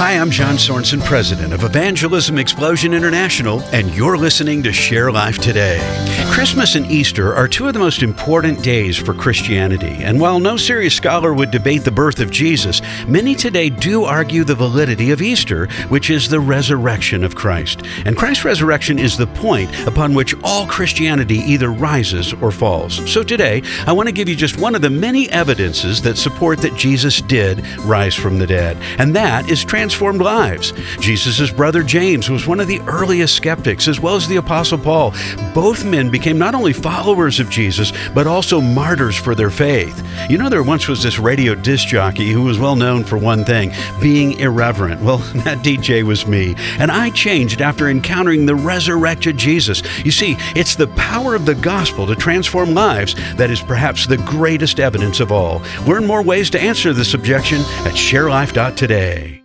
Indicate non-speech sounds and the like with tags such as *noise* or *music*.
Hi, I'm John Sorensen, president of Evangelism Explosion International, and you're listening to Share Life Today. Christmas and Easter are two of the most important days for Christianity, and while no serious scholar would debate the birth of Jesus, many today do argue the validity of Easter, which is the resurrection of Christ. And Christ's resurrection is the point upon which all Christianity either rises or falls. So today, I want to give you just one of the many evidences that support that Jesus did rise from the dead, and that is trans transformed lives. Jesus' brother James was one of the earliest skeptics, as well as the Apostle Paul. Both men became not only followers of Jesus, but also martyrs for their faith. You know, there once was this radio disc jockey who was well known for one thing being irreverent. Well, *laughs* that DJ was me. And I changed after encountering the resurrected Jesus. You see, it's the power of the gospel to transform lives that is perhaps the greatest evidence of all. Learn more ways to answer this objection at sharelife.today.